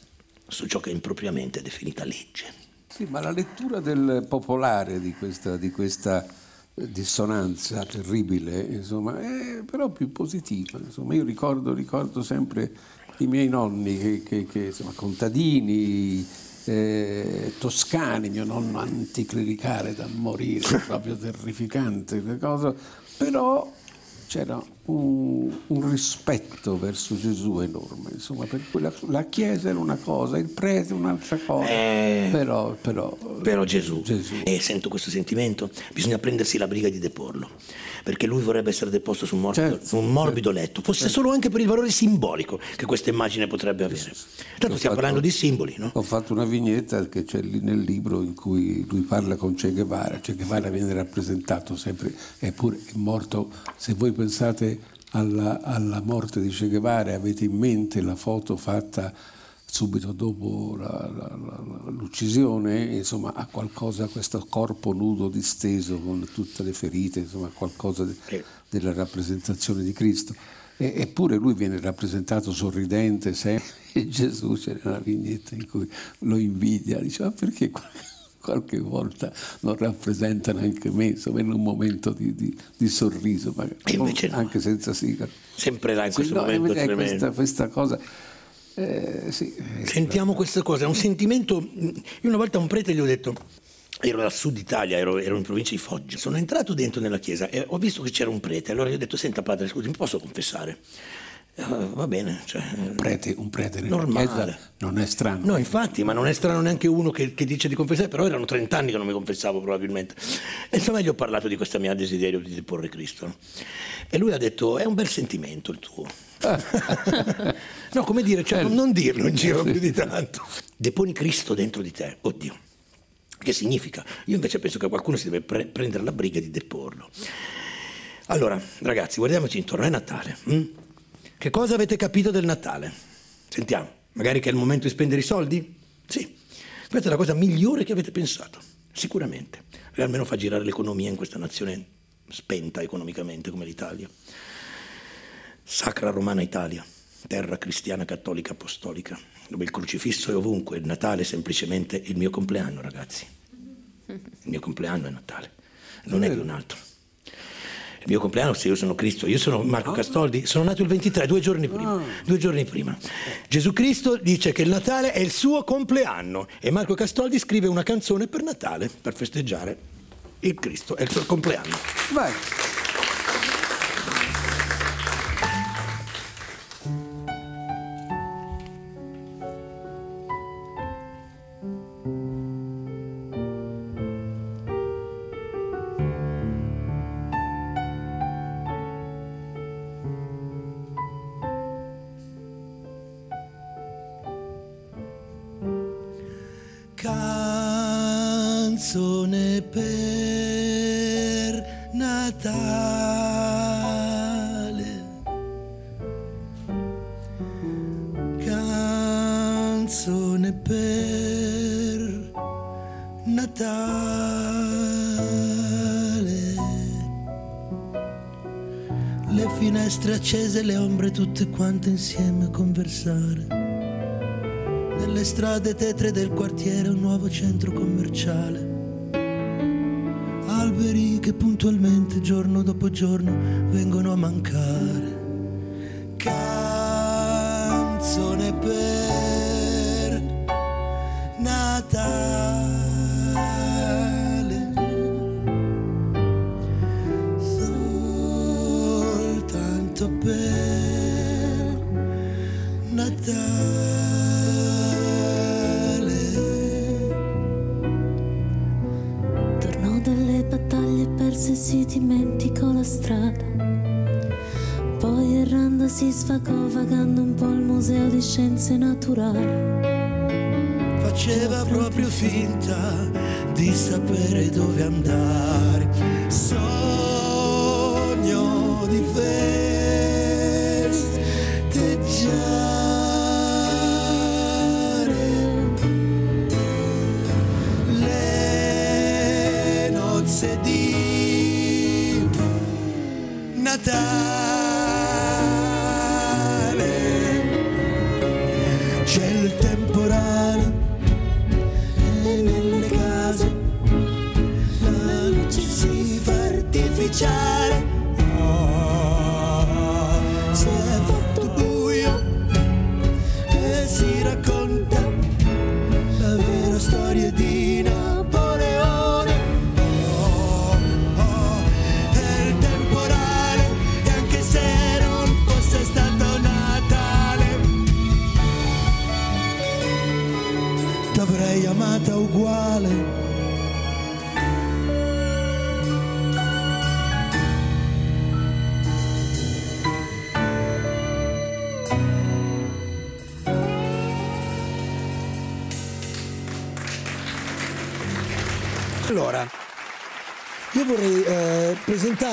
S1: su ciò che impropriamente è definita legge.
S3: Sì, ma la lettura del popolare di questa, di questa eh, dissonanza terribile, insomma, è però più positiva. Insomma, io ricordo, ricordo sempre i miei nonni, che, che- che, insomma, contadini, eh, toscani, mio nonno anticlericale da morire, proprio terrificante, le cose, però c'era un, un rispetto verso Gesù enorme, insomma, per cui la, la Chiesa era una cosa, il prete un'altra cosa,
S1: Eh.
S3: però, però,
S1: Però Gesù,
S3: Gesù.
S1: e sento questo sentimento, bisogna prendersi la briga di deporlo, perché lui vorrebbe essere deposto su un morbido,
S3: Certo,
S1: su un morbido letto, fosse solo anche per il valore simbolico che questa immagine potrebbe avere. Tanto
S3: Ho
S1: stiamo
S3: fatto-
S1: parlando di simboli, no?
S3: Ho fatto una vignetta che c'è lì nel libro in cui lui parla con Che Guevara. Che Guevara viene rappresentato sempre, eppure è morto, se voi pensate alla, alla morte di Che Guevara, avete in mente la foto fatta subito dopo la- la- la- l'uccisione, insomma ha qualcosa, questo corpo nudo disteso con tutte le ferite, insomma qualcosa de- della rappresentazione di Cristo. E- eppure lui viene rappresentato sorridente, sempre. E Gesù c'è una vignetta in cui lo invidia, dice ma perché qualche, volta non rappresentano anche me, insomma in un momento di, di- di sorriso, magari,
S1: no.
S3: anche senza sigaro.
S1: Sempre là in
S3: Sì,
S1: questo
S3: no,
S1: momento
S3: è
S1: tremendo.
S3: questa, questa cosa, eh, sì,
S1: Sentiamo questa cosa, è un sentimento. Io una volta a un prete gli ho detto. Ero al sud Italia, ero, ero in provincia di Foggia. Sono entrato dentro nella chiesa e ho visto che c'era un prete. Allora gli ho detto: Senta, padre, scusi, mi posso confessare? "Eh, va bene. Cioè,
S3: un prete, un prete
S1: Normale.
S3: non è strano.
S1: No, infatti, ma non è strano neanche uno che, che dice di confessare, però erano 30 anni che non mi confessavo probabilmente. E insomma gli ho parlato di questo mio desiderio di deporre Cristo. E lui ha detto, è un bel sentimento il tuo. no, come dire, cioè, non- non dirlo in giro più di tanto. Deponi Cristo dentro di te, oddio. Che significa? Io invece penso che qualcuno si deve pre- prendere la briga di deporlo. Allora, ragazzi, guardiamoci intorno, è Natale. hm? Che cosa avete capito del Natale? Sentiamo, magari che è il momento di spendere i soldi? Sì, questa è la cosa migliore che avete pensato, sicuramente. E almeno fa girare l'economia in questa nazione spenta economicamente come l'Italia. Sacra Romana Italia, terra cristiana cattolica apostolica, dove il crocifisso è ovunque, il Natale è semplicemente il mio compleanno, ragazzi. Il mio compleanno è Natale, non è di un altro. Il mio compleanno, se io sono Cristo, io sono Marco Castoldi, sono nato il 23, due giorni prima. Due giorni prima. Gesù Cristo dice che il Natale è il suo compleanno e Marco Castoldi scrive una canzone per Natale, per festeggiare il Cristo, è il suo compleanno.
S3: Vai.
S1: Tutte quante insieme a conversare. Nelle strade tetre del quartiere un nuovo centro commerciale. Alberi che puntualmente giorno dopo giorno vengono a mancare. Canzone per Natale.
S8: Battaglie perse e si dimenticò la strada. Poi errando si sfagò vagando un po' al museo di scienze naturali.
S1: faceva proprio finta di sapere dove andare. Sogno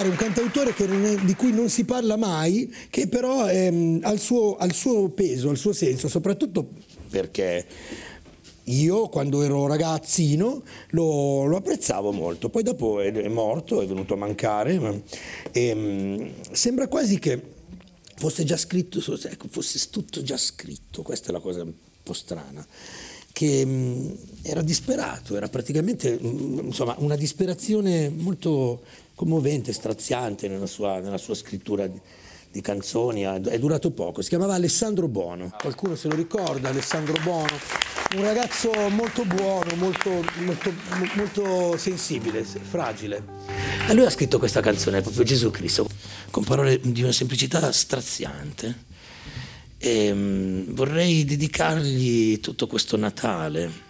S1: presentare un cantautore è- di cui non si parla mai, che però ehm, ha, il suo, ha il suo peso, ha il suo senso, soprattutto perché io quando ero ragazzino lo, lo apprezzavo molto, poi dopo è, è morto, è venuto a mancare, ma- e, mm, sembra quasi che fosse già scritto, ecco, fosse tutto già scritto, questa è la cosa un po' strana, che mh, era disperato, era praticamente mh, insomma, una disperazione molto commovente, straziante nella sua, nella sua scrittura di, di canzoni, è durato poco, si chiamava Alessandro Bono, qualcuno se lo ricorda, Alessandro Bono, un ragazzo molto buono, molto, molto, molto sensibile, fragile. E lui ha scritto questa canzone, proprio Gesù Cristo, con parole di una semplicità straziante. E mm, vorrei dedicargli tutto questo Natale.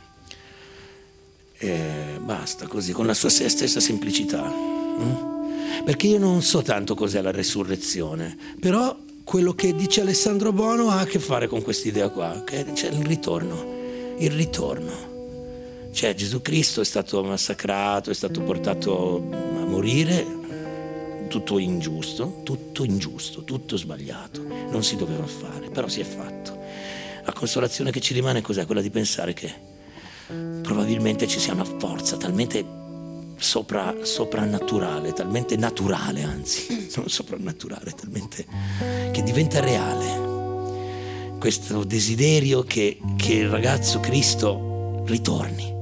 S1: E basta così, con la sua stessa semplicità. Mm? Perché io non so tanto cos'è la resurrezione, però quello che dice Alessandro Bono ha a che fare con quest'idea qua, che c'è il ritorno, il ritorno. Cioè Gesù Cristo è stato massacrato, è stato portato a morire, tutto ingiusto, tutto ingiusto, tutto sbagliato, non si doveva fare, però si è fatto. La consolazione che ci rimane cos'è? Quella di pensare che probabilmente ci sia una forza talmente sopra, soprannaturale, talmente naturale anzi, non soprannaturale, talmente che diventa reale. Questo desiderio che, che il ragazzo Cristo ritorni,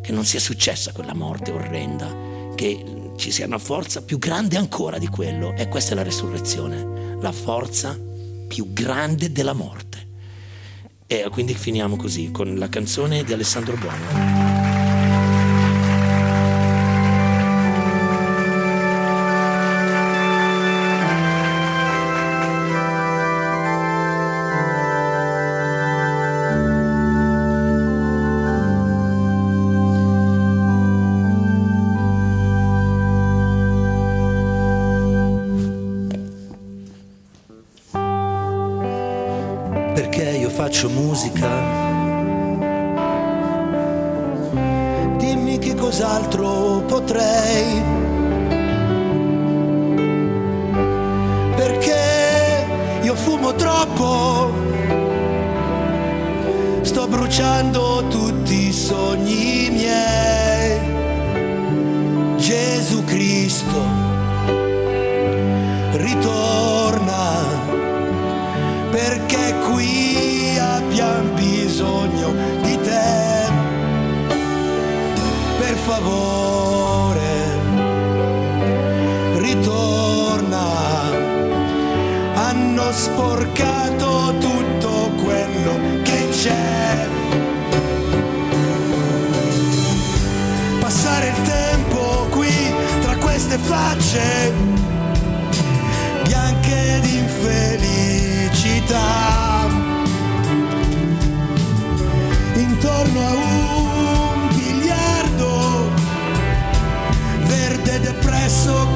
S1: che non sia successa quella morte orrenda, che ci sia una forza più grande ancora di quello. E questa è la resurrezione, la forza più grande della morte. E quindi finiamo così con la canzone di Alessandro Buono. Favore, ritorna. Hanno sporcato tutto quello che c'è. Passare il tempo qui tra queste facce bianche di infelicità
S5: so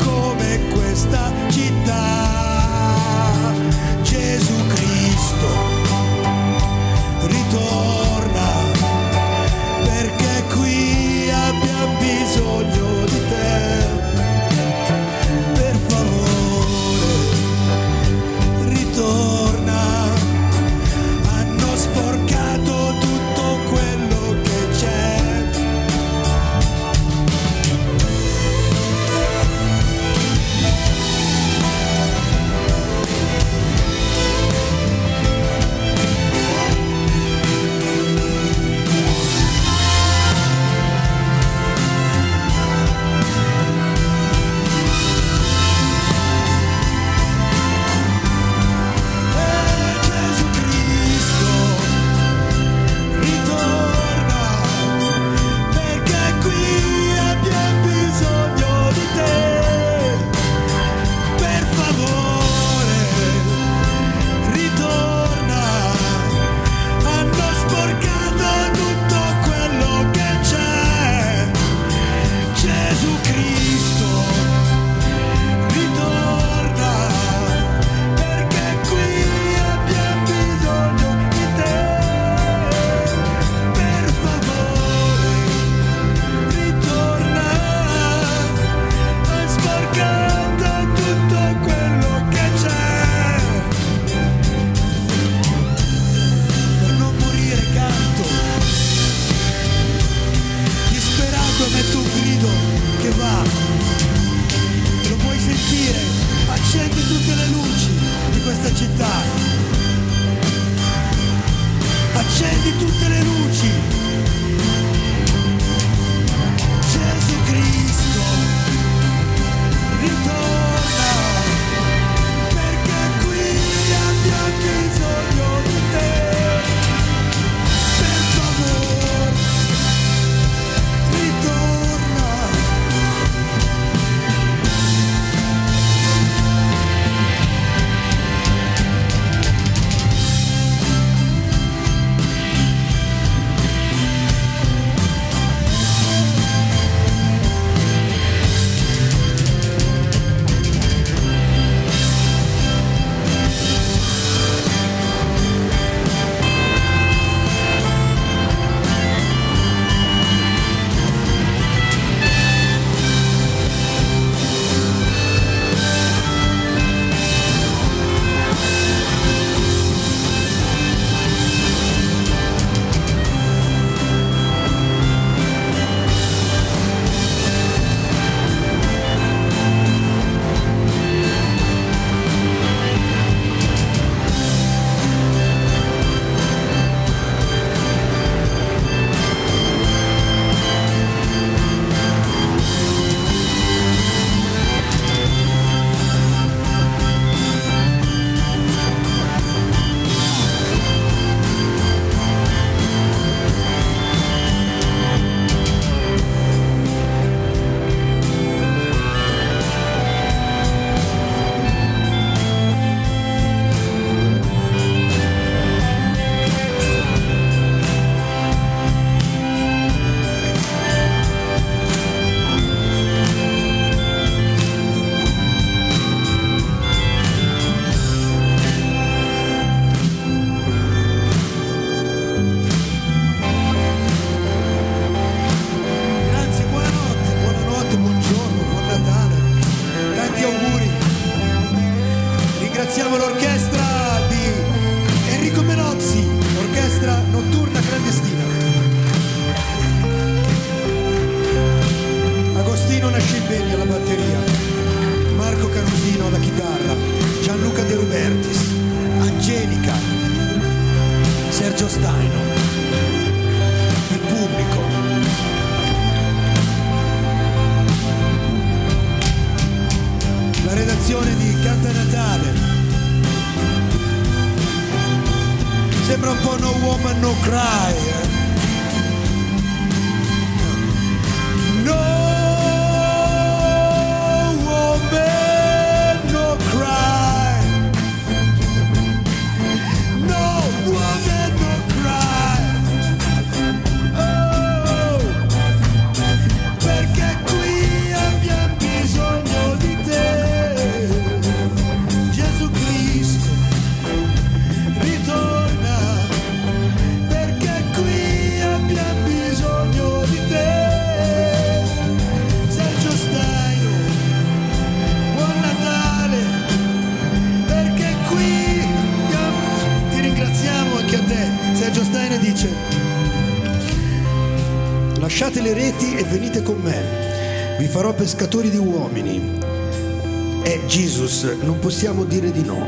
S5: possiamo dire di no.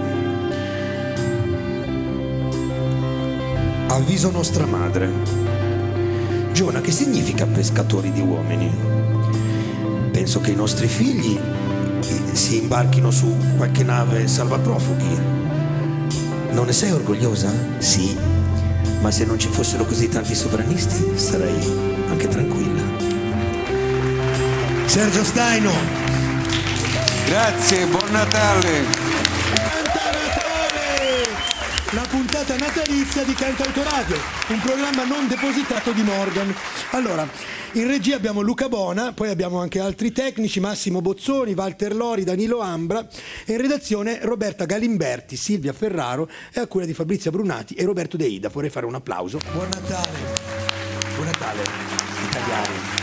S5: Avviso nostra madre. Giona, che significa pescatori di uomini? Penso che i nostri figli eh, si imbarchino su qualche nave salvaprofughi. Non ne sei orgogliosa? Sì, ma se non ci fossero così tanti sovranisti sarei anche tranquilla. Sergio Staino,
S2: Grazie, buon Natale.
S5: Canta Natale! La puntata natalizia di Canta Autoradio, un programma non depositato di Morgan. Allora, in regia abbiamo Luca Bona, poi abbiamo anche altri tecnici, Massimo Bozzoni, Walter Lori, Danilo Ambra e in redazione Roberta Galimberti, Silvia Ferraro e a cura di Fabrizia Brunati e Roberto De Ida. Vorrei fare un applauso. Buon Natale! Buon Natale, italiani!